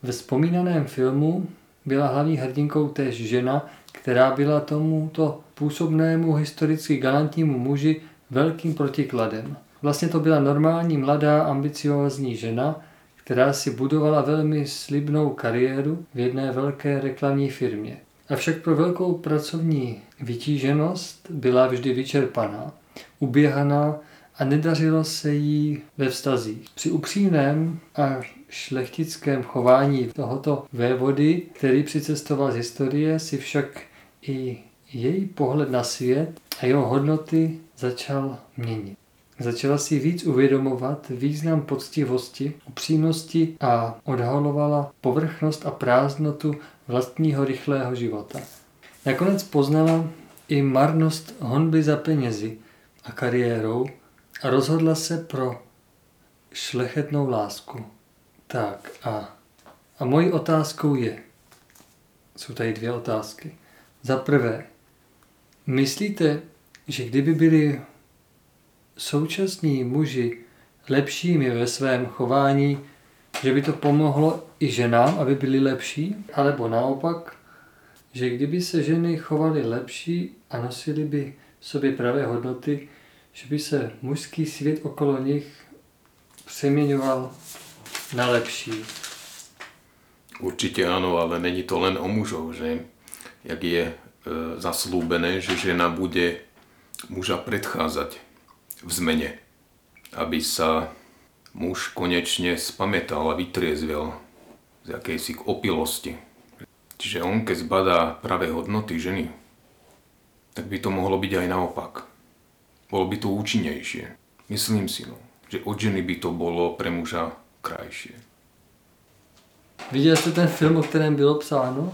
Ve vzpomínaném filmu byla hlavní hrdinkou též žena, která byla tomuto působnému historicky galantnímu muži velkým protikladem. Vlastně to byla normální mladá ambiciozní žena, která si budovala velmi slibnou kariéru v jedné velké reklamní firmě. Avšak pro velkou pracovní vytíženost byla vždy vyčerpaná, uběhaná a nedařilo se jí ve vztazích. Při upřímném a šlechtickém chování tohoto vévody, který přicestoval z historie, si však i její pohled na svět a jeho hodnoty začal měnit. Začala si víc uvědomovat význam poctivosti, upřímnosti a odhalovala povrchnost a prázdnotu vlastního rychlého života. Nakonec poznala i marnost honby za penězi a kariérou rozhodla se pro šlechetnou lásku. Tak a, a mojí otázkou je, jsou tady dvě otázky. Za prvé, myslíte, že kdyby byli současní muži lepšími ve svém chování, že by to pomohlo i ženám, aby byli lepší, alebo naopak, že kdyby se ženy chovaly lepší a nosily by sobě pravé hodnoty, že by se mužský svět okolo nich přeměňoval na lepší. Určitě ano, ale není to len o mužov, že jak je e, zaslúbené, že žena bude muža predchádzať v zmene, aby sa muž konečne spamätal a vytriezvel z jakejsi opilosti. Čiže on, keď zbadá pravé hodnoty ženy, tak by to mohlo byť aj naopak. Bolo by to účinnejšie. Myslím si, no, že od ženy by to bolo pre muža krajšie. Viděl jste ten film, o kterém bylo psáno?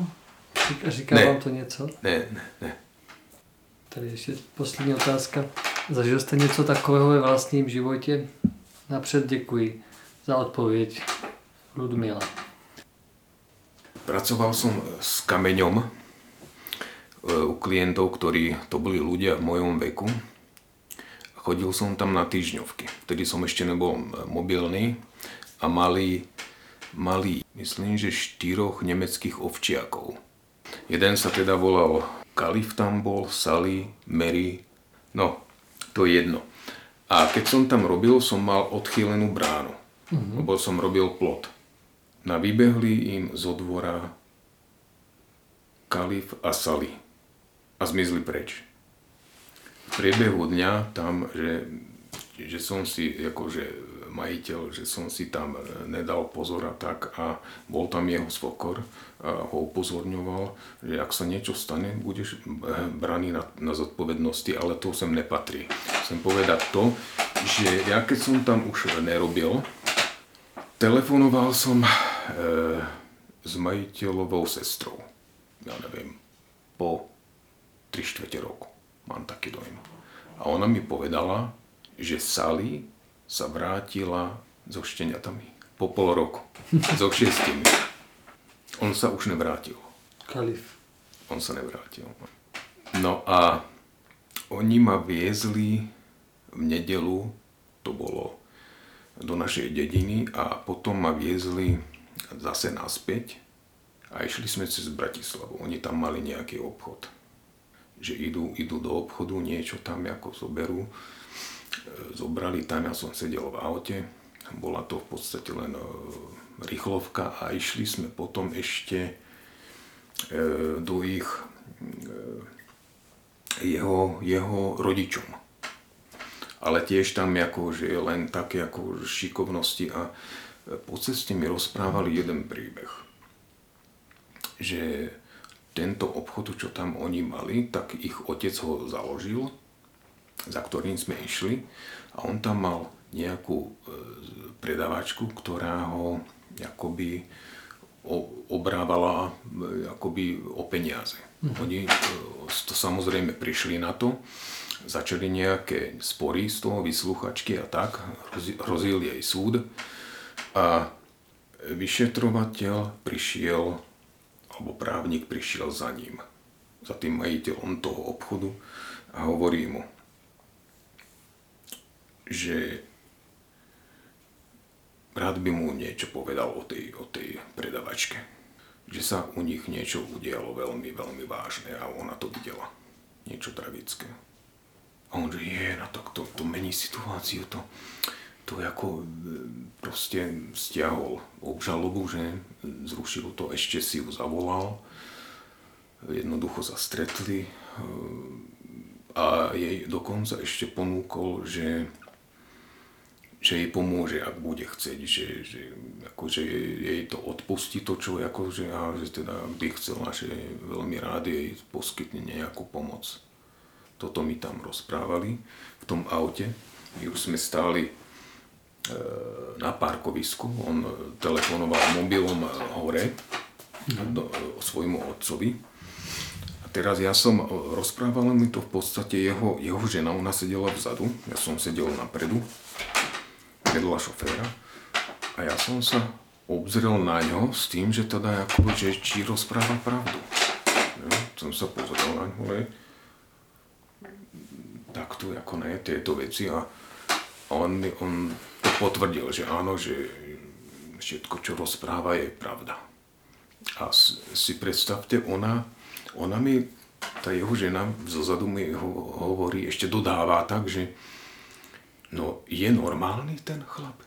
Říká, Ne. vám to něco? Ne, ne, ne. Tady ještě poslední otázka. Zažil jste něco takového ve vlastním životě? Napřed děkuji za odpověď. Ludmila. Pracoval som s kameňom e, u klientov, ktorí to boli ľudia v mojom veku. Chodil som tam na týždňovky. Vtedy som ešte nebol mobilný a mali, mali myslím, že štyroch nemeckých ovčiakov. Jeden sa teda volal Kalif tam bol, Sally, Mary, no, to je jedno. A keď som tam robil, som mal odchýlenú bránu, lebo som robil plot. Na vybehli im zo dvora Kalif a Sally a zmizli preč. Priebehu dňa tam, že, že som si, akože majiteľ, že som si tam nedal pozor a tak a bol tam jeho svokor a ho upozorňoval, že ak sa niečo stane, budeš braný na, na zodpovednosti, ale to sem nepatrí. Chcem povedať to, že ja keď som tam už nerobil, telefonoval som e, s majiteľovou sestrou. Ja neviem, po 3 čtvrte roku. Mám taký dojem. A ona mi povedala, že Sally sa vrátila so šteniatami. Po pol roku. So šiestimi. On sa už nevrátil. Kalif. On sa nevrátil. No a oni ma viezli v nedelu, to bolo do našej dediny a potom ma viezli zase naspäť a išli sme cez Bratislavu. Oni tam mali nejaký obchod. Že idú, idú do obchodu, niečo tam ako zoberú. E, Zobrali tam, ja som sedel v aute. Bola to v podstate len e, rýchlovka a išli sme potom ešte e, do ich jeho, jeho rodičom. Ale tiež tam ako, že len také ako šikovnosti a po ceste mi rozprávali jeden príbeh. Že tento obchod, čo tam oni mali, tak ich otec ho založil, za ktorým sme išli a on tam mal nejakú e, predavačku, ktorá ho akoby o- obrávala e, akoby o peniaze. Oni e, to samozrejme prišli na to, začali nejaké spory z toho, vysluchačky a tak, hrozil jej súd a vyšetrovateľ prišiel, alebo právnik prišiel za ním, za tým majiteľom toho obchodu a hovorí mu, že rád by mu niečo povedal o tej, o tej predavačke. Že sa u nich niečo udialo veľmi, veľmi vážne a ona to videla. Niečo tragické. A on že je, no tak to, to mení situáciu, to, to ako e, proste stiahol obžalobu, že zrušil to, ešte si ju zavolal, jednoducho sa stretli e, a jej dokonca ešte ponúkol, že že jej pomôže, ak bude chcieť, že, že akože jej to odpustí to, čo akože, a že teda by chcela, že veľmi rád jej poskytne nejakú pomoc. Toto mi tam rozprávali v tom aute. My už sme stáli na parkovisku, on telefonoval mobilom hore. Do, svojmu otcovi. A teraz ja som rozprával mi to v podstate jeho, jeho žena, ona sedela vzadu, ja som sedel napredu vedľa šoféra. A ja som sa obzrel na ňo s tým, že teda ako, že či rozpráva pravdu. Ja, som sa pozrel na ňo, ale takto ako ne, tieto veci. A on, on potvrdil, že áno, že všetko, čo rozpráva, je pravda. A si predstavte, ona, ona mi, tá jeho žena zozadu mi ho, hovorí, ešte dodáva tak, že No je normálny ten chlap?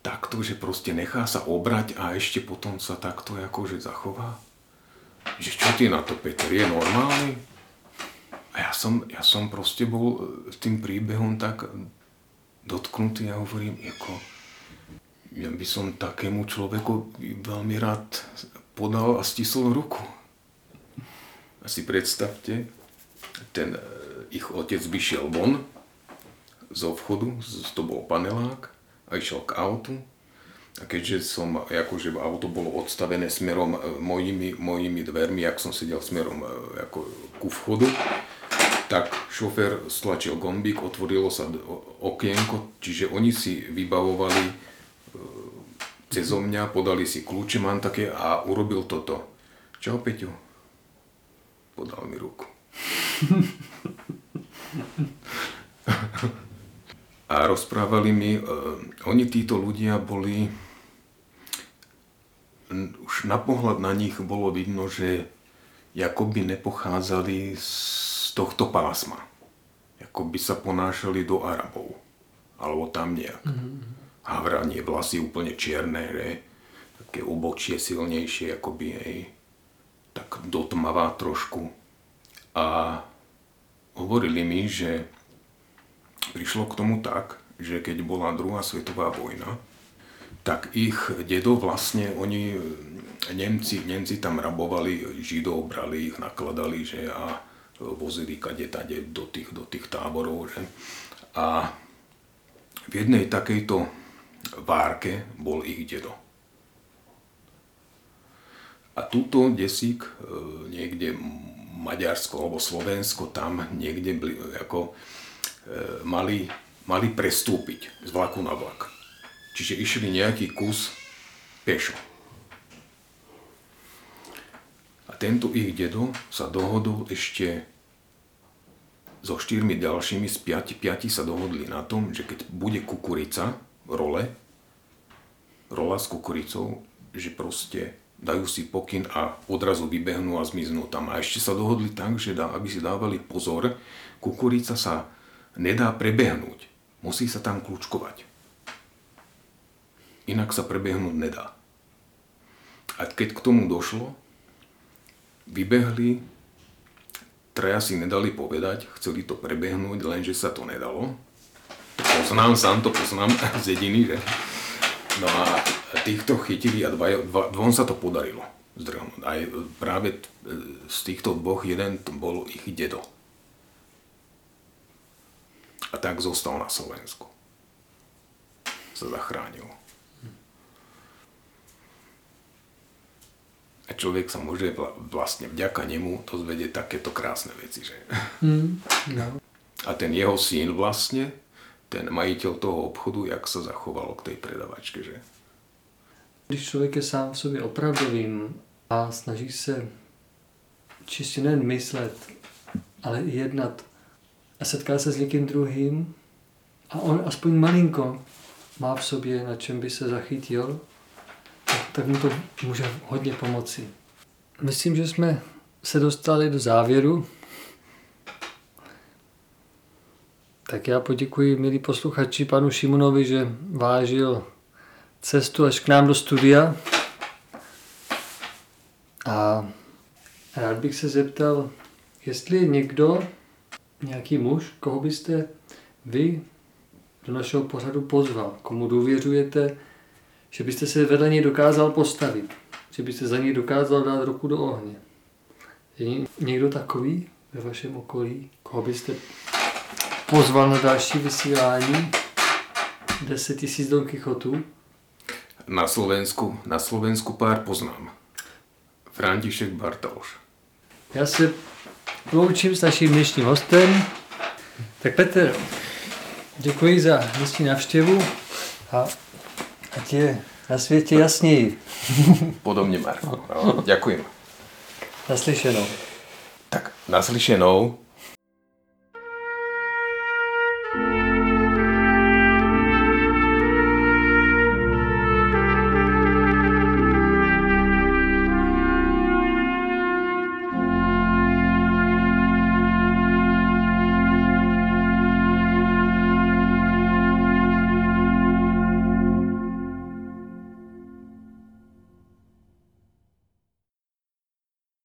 Takto, že proste nechá sa obrať a ešte potom sa takto akože zachová? Že čo ty na to, Peter, je normálny? A ja som, ja som proste bol e, tým príbehom tak dotknutý a hovorím, ako, ja by som takému človeku veľmi rád podal a stisol ruku. A si predstavte, ten e, ich otec by šiel von, z obchodu, to bol panelák a išiel k autu A keďže som, akože auto bolo odstavené smerom e, mojimi, mojimi dvermi, ak som sedel smerom e, ako ku vchodu, tak šofér stlačil gombík, otvorilo sa okienko, čiže oni si vybavovali e, cez mňa, podali si kľúče, mám také a urobil toto. Čau Peťo. Podal mi ruku. a rozprávali mi, uh, oni títo ľudia boli, už na pohľad na nich bolo vidno, že jakoby nepochádzali z tohto pásma. Jakoby sa ponášali do Arabov. Alebo tam nejak. Mm-hmm. Havranie, vlasy úplne čierne, že? také obočie silnejšie, akoby, hej, tak dotmavá trošku. A hovorili mi, že prišlo k tomu tak, že keď bola druhá svetová vojna, tak ich dedo vlastne, oni, Nemci, Nemci tam rabovali Židov, brali ich, nakladali, že a vozili kade tade do tých, do tých táborov, že. A v jednej takejto várke bol ich dedo. A túto desík e, niekde Maďarsko alebo Slovensko tam niekde ako e, mali, mali prestúpiť z vlaku na vlak. Čiže išli nejaký kus pešo. A tento ich dedo sa dohodol ešte so štyrmi ďalšími, z piati, piati sa dohodli na tom, že keď bude kukurica, role, rola s kukuricou, že proste dajú si pokyn a odrazu vybehnú a zmiznú tam. A ešte sa dohodli tak, že dá, aby si dávali pozor, kukurica sa nedá prebehnúť. Musí sa tam kľúčkovať inak sa prebehnúť nedá. A keď k tomu došlo, vybehli, traja si nedali povedať, chceli to prebehnúť, lenže sa to nedalo. Poznám, sám to poznám z dediny, že? No a týchto chytili a dva, dva, dvom sa to podarilo zdrhnúť. Aj práve z týchto dvoch jeden bol ich dedo. A tak zostal na Slovensku. Sa zachránil. A človek sa môže vlastne vďaka nemu dozvedieť takéto krásne veci, že? Mm, no. A ten jeho syn vlastne, ten majiteľ toho obchodu, jak sa zachoval k tej predavačke, že? Když člověk je sám v sobě opravdovým a snaží se čistě nejen myslet, ale i jednat a setká se s někým druhým a on aspoň malinko má v sobě, na čem by se zachytil, tak mu to může hodně pomoci. Myslím, že jsme se dostali do závěru. Tak já poděkuji, milí posluchači, panu Šimonovi, že vážil cestu až k nám do studia. A rád bych se zeptal, jestli je někdo, nějaký muž, koho byste vy do našeho pořadu pozval, komu důvěřujete, že byste se vedle něj dokázal postavit, že byste za něj dokázal dát ruku do ohně. Je někdo takový ve vašem okolí, koho byste pozval na další vysílání 10 tisíc Don Kichotů? Na Slovensku, na Slovensku pár poznám. František Bartoš. Já se loučím s naším dnešním hostem. Tak Petr, děkuji za dnešní návštěvu a Ať je na světě jasněji. Podobně, Marko. No, děkuji. Naslyšenou. Tak, naslyšenou.